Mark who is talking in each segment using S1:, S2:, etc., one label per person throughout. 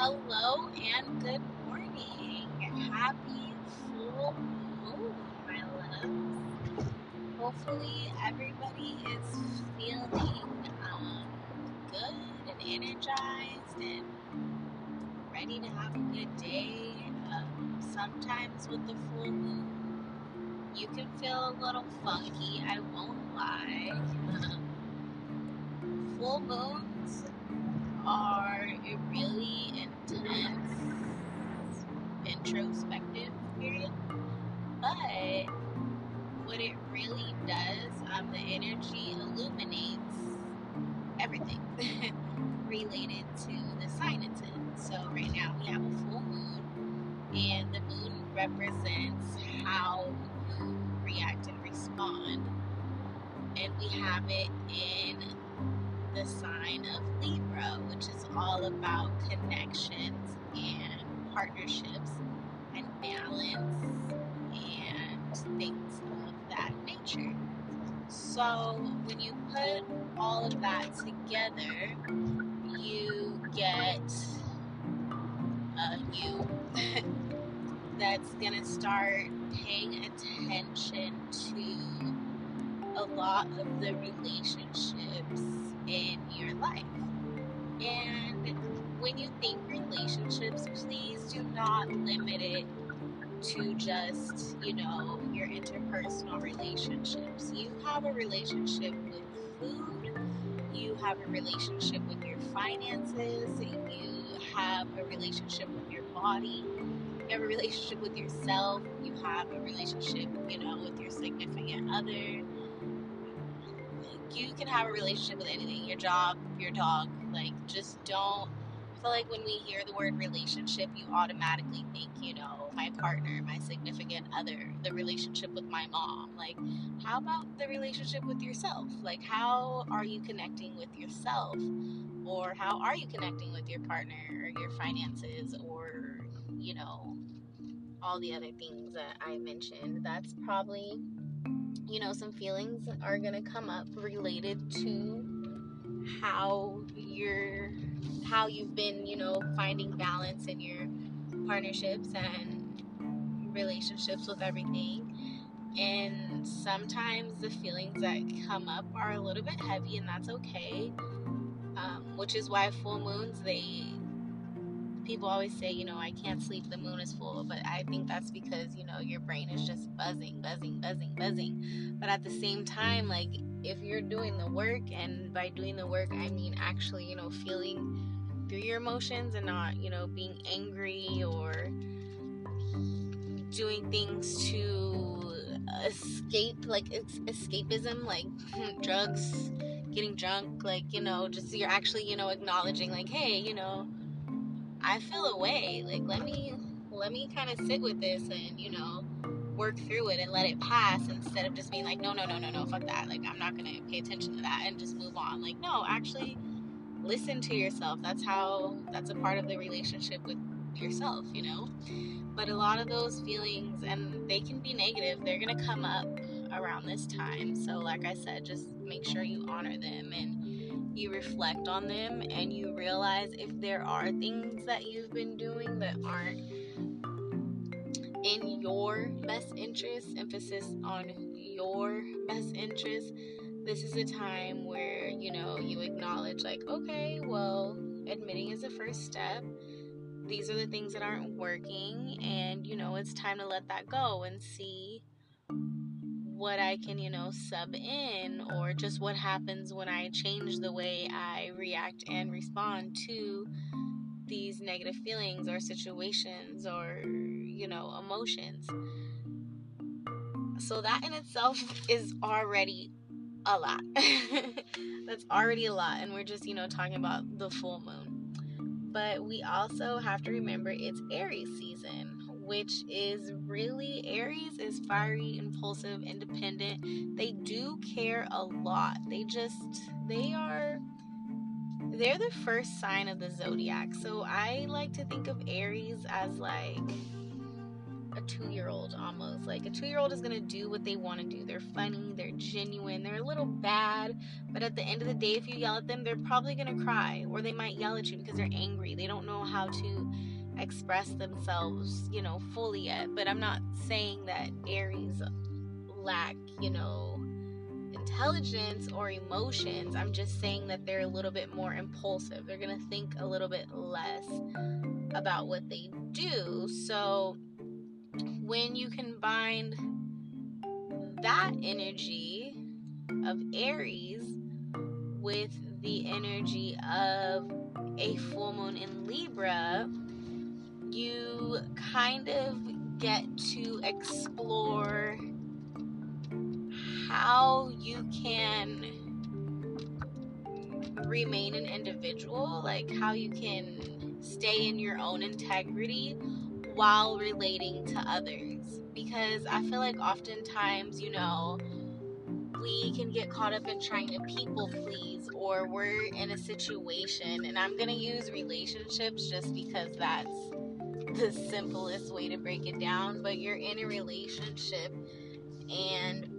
S1: Hello and good morning. Happy full moon, my loves. Hopefully, everybody is feeling um, good and energized and ready to have a good day. Um, sometimes with the full moon, you can feel a little funky, I won't lie. full moons are really intense introspective period. But what it really does, um, the energy illuminates everything related to the sign it's in. So right now we have a full moon, and the moon represents how you react and respond. And we have it in the sign of Libra, which is all about connections and partnerships and balance and things of that nature. So when you put all of that together, you get a you that's gonna start paying attention to a lot of the relationships in your life. And when you think relationships, please do not limit it to just, you know, your interpersonal relationships. You have a relationship with food, you have a relationship with your finances, you have a relationship with your body, you have a relationship with yourself, you have a relationship, you know, with your significant other you can have a relationship with anything your job, your dog. Like, just don't. I feel like when we hear the word relationship, you automatically think, you know, my partner, my significant other, the relationship with my mom. Like, how about the relationship with yourself? Like, how are you connecting with yourself? Or how are you connecting with your partner or your finances or, you know, all the other things that I mentioned? That's probably you know, some feelings are going to come up related to how you're how you've been, you know, finding balance in your partnerships and relationships with everything. And sometimes the feelings that come up are a little bit heavy, and that's okay. Um, which is why full moons they people always say, you know, I can't sleep, the moon is full, but I think that's because, you know, your brain is just buzzing, buzzing, buzzing, buzzing. But at the same time, like, if you're doing the work, and by doing the work, I mean actually, you know, feeling through your emotions and not, you know, being angry or doing things to escape, like, it's escapism, like drugs, getting drunk, like, you know, just you're actually, you know, acknowledging, like, hey, you know, I feel away. Like let me let me kind of sit with this and you know work through it and let it pass instead of just being like no no no no no fuck that like I'm not gonna pay attention to that and just move on. Like no, actually listen to yourself. That's how that's a part of the relationship with yourself, you know. But a lot of those feelings and they can be negative. They're gonna come up around this time. So like I said, just make sure you honor them and you reflect on them and you realize if there are things that you've been doing that aren't in your best interest, emphasis on your best interest, this is a time where, you know, you acknowledge, like, okay, well, admitting is the first step. These are the things that aren't working, and, you know, it's time to let that go and see what I can, you know, sub in or just what happens when I change the way I react and respond to these negative feelings or situations or, you know, emotions. So that in itself is already a lot. That's already a lot. And we're just, you know, talking about the full moon. But we also have to remember it's Aries season which is really Aries is fiery, impulsive, independent. They do care a lot. They just, they are, they're the first sign of the zodiac. So I like to think of Aries as like a two year old almost. Like a two year old is gonna do what they wanna do. They're funny, they're genuine, they're a little bad, but at the end of the day, if you yell at them, they're probably gonna cry or they might yell at you because they're angry. They don't know how to express themselves, you know, fully yet. But I'm not saying that Aries lack, you know, intelligence or emotions. I'm just saying that they're a little bit more impulsive. They're going to think a little bit less about what they do. So when you combine that energy of Aries with the energy of a full moon in Libra, you kind of get to explore how you can remain an individual, like how you can stay in your own integrity while relating to others. Because I feel like oftentimes, you know, we can get caught up in trying to people please, or we're in a situation, and I'm gonna use relationships just because that's the simplest way to break it down. But you're in a relationship and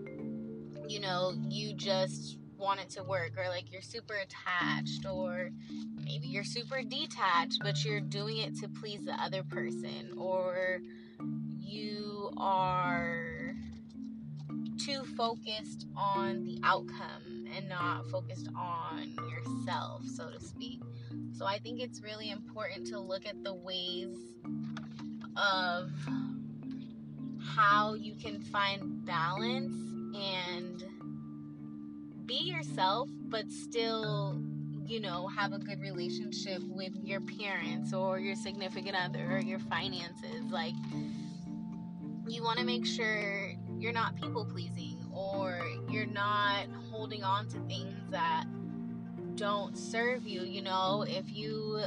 S1: you know, you just want it to work or like you're super attached or maybe you're super detached but you're doing it to please the other person or you are too focused on the outcome and not focused on yourself so to speak so i think it's really important to look at the ways of how you can find balance and be yourself, but still, you know, have a good relationship with your parents or your significant other or your finances. Like, you want to make sure you're not people pleasing or you're not holding on to things that don't serve you. You know, if you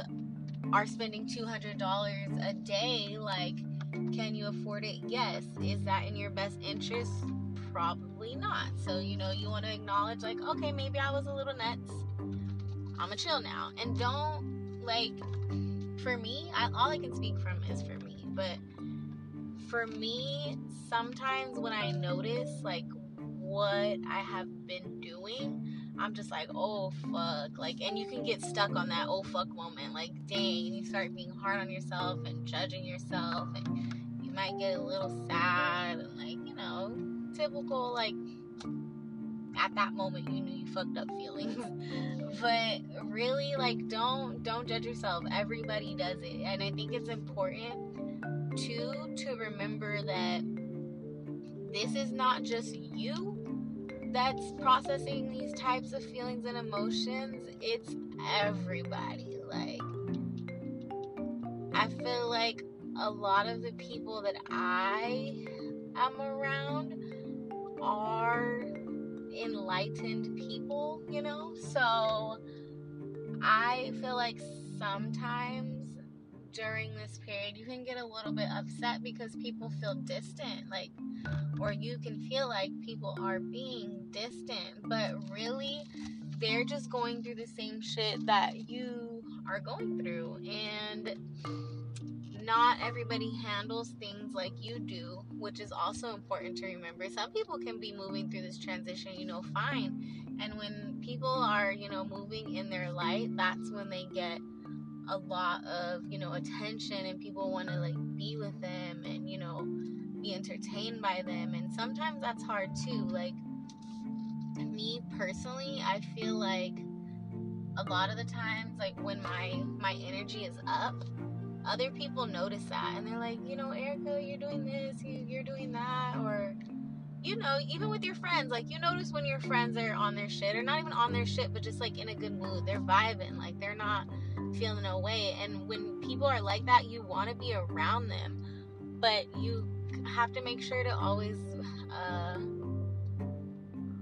S1: are spending $200 a day, like, can you afford it? Yes. Is that in your best interest? Probably not. So, you know, you want to acknowledge, like, okay, maybe I was a little nuts. I'm a chill now. And don't, like, for me, I, all I can speak from is for me. But for me, sometimes when I notice, like, what I have been doing, I'm just like, oh fuck. Like, and you can get stuck on that oh fuck moment. Like, dang, you start being hard on yourself and judging yourself, and you might get a little sad and like, you know, typical like at that moment you knew you fucked up feelings but really like don't don't judge yourself everybody does it and i think it's important too to remember that this is not just you that's processing these types of feelings and emotions it's everybody like i feel like a lot of the people that i am around are enlightened people, you know? So I feel like sometimes during this period you can get a little bit upset because people feel distant, like, or you can feel like people are being distant, but really they're just going through the same shit that you are going through. And not everybody handles things like you do, which is also important to remember. Some people can be moving through this transition, you know, fine. And when people are, you know, moving in their light, that's when they get a lot of, you know, attention and people want to like be with them and, you know, be entertained by them. And sometimes that's hard too. Like, me personally, I feel like a lot of the times, like when my my energy is up, other people notice that and they're like, you know, Erica, you're doing this, you're doing that, or you know, even with your friends, like you notice when your friends are on their shit, or not even on their shit, but just like in a good mood, they're vibing, like they're not feeling away. And when people are like that, you want to be around them, but you have to make sure to always, uh,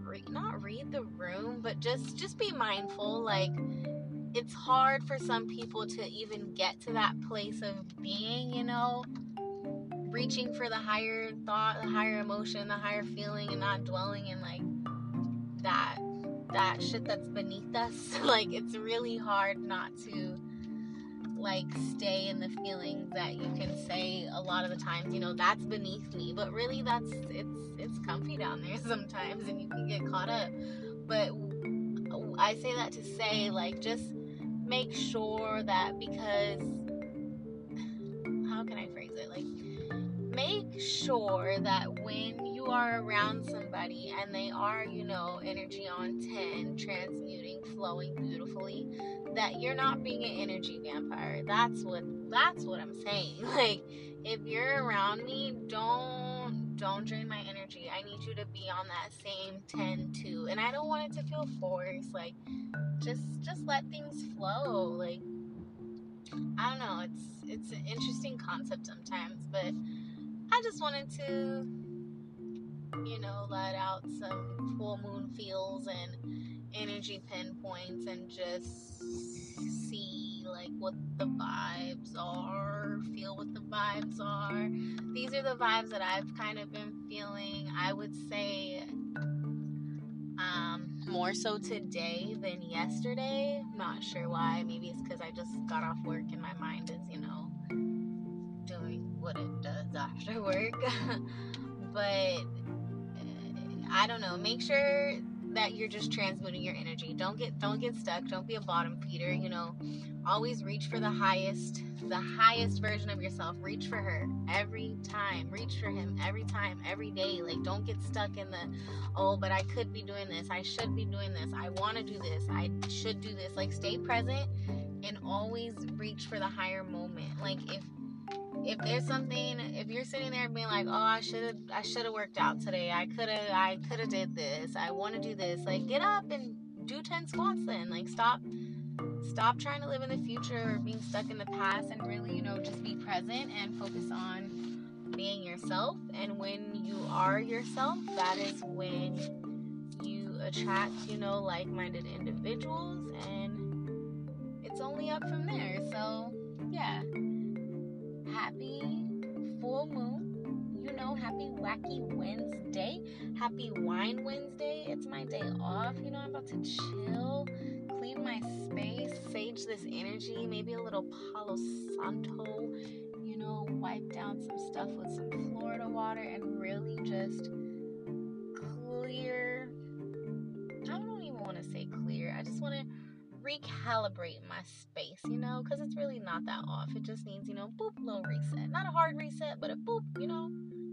S1: re- not read the room, but just just be mindful, like it's hard for some people to even get to that place of being, you know, reaching for the higher thought, the higher emotion, the higher feeling, and not dwelling in like that that shit that's beneath us. like it's really hard not to like stay in the feelings that you can say a lot of the times, you know, that's beneath me. But really that's it's it's comfy down there sometimes and you can get caught up. But I say that to say like just make sure that because how can I phrase it? Like make sure that when are around somebody and they are, you know, energy on 10, transmuting, flowing beautifully, that you're not being an energy vampire. That's what that's what I'm saying. Like if you're around me, don't don't drain my energy. I need you to be on that same 10 too. And I don't want it to feel forced. Like just just let things flow. Like I don't know, it's it's an interesting concept sometimes, but I just wanted to you know, let out some full moon feels and energy pinpoints and just see like what the vibes are, feel what the vibes are. These are the vibes that I've kind of been feeling. I would say um, more so today than yesterday. Not sure why. Maybe it's because I just got off work and my mind is, you know, doing what it does after work. but I don't know. Make sure that you're just transmuting your energy. Don't get don't get stuck. Don't be a bottom feeder, you know. Always reach for the highest, the highest version of yourself. Reach for her every time. Reach for him every time, every day. Like don't get stuck in the oh, but I could be doing this. I should be doing this. I want to do this. I should do this. Like stay present and always reach for the higher moment. Like if if there's something if you're sitting there being like oh i should have i should have worked out today. I could have i could have did this. I want to do this. Like get up and do 10 squats then. Like stop stop trying to live in the future or being stuck in the past and really you know just be present and focus on being yourself. And when you are yourself that is when you attract you know like-minded individuals and it's only up from there. So yeah happy full moon. You know, happy wacky Wednesday. Happy wine Wednesday. It's my day off. You know, I'm about to chill, clean my space, sage this energy, maybe a little Palo Santo. You know, wipe down some stuff with some Florida water and really just clear. I don't even want to say clear. I just want to recalibrate my space, you know, because it's really not that off. It just needs, you know, boop, little reset. Not a hard reset, but a boop, you know,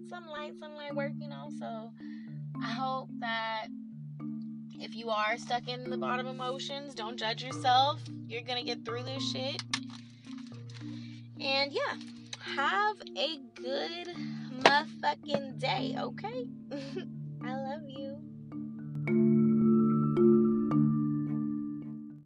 S1: some light, some light work, you know. So I hope that if you are stuck in the bottom emotions, don't judge yourself. You're going to get through this shit. And yeah, have a good motherfucking day, okay?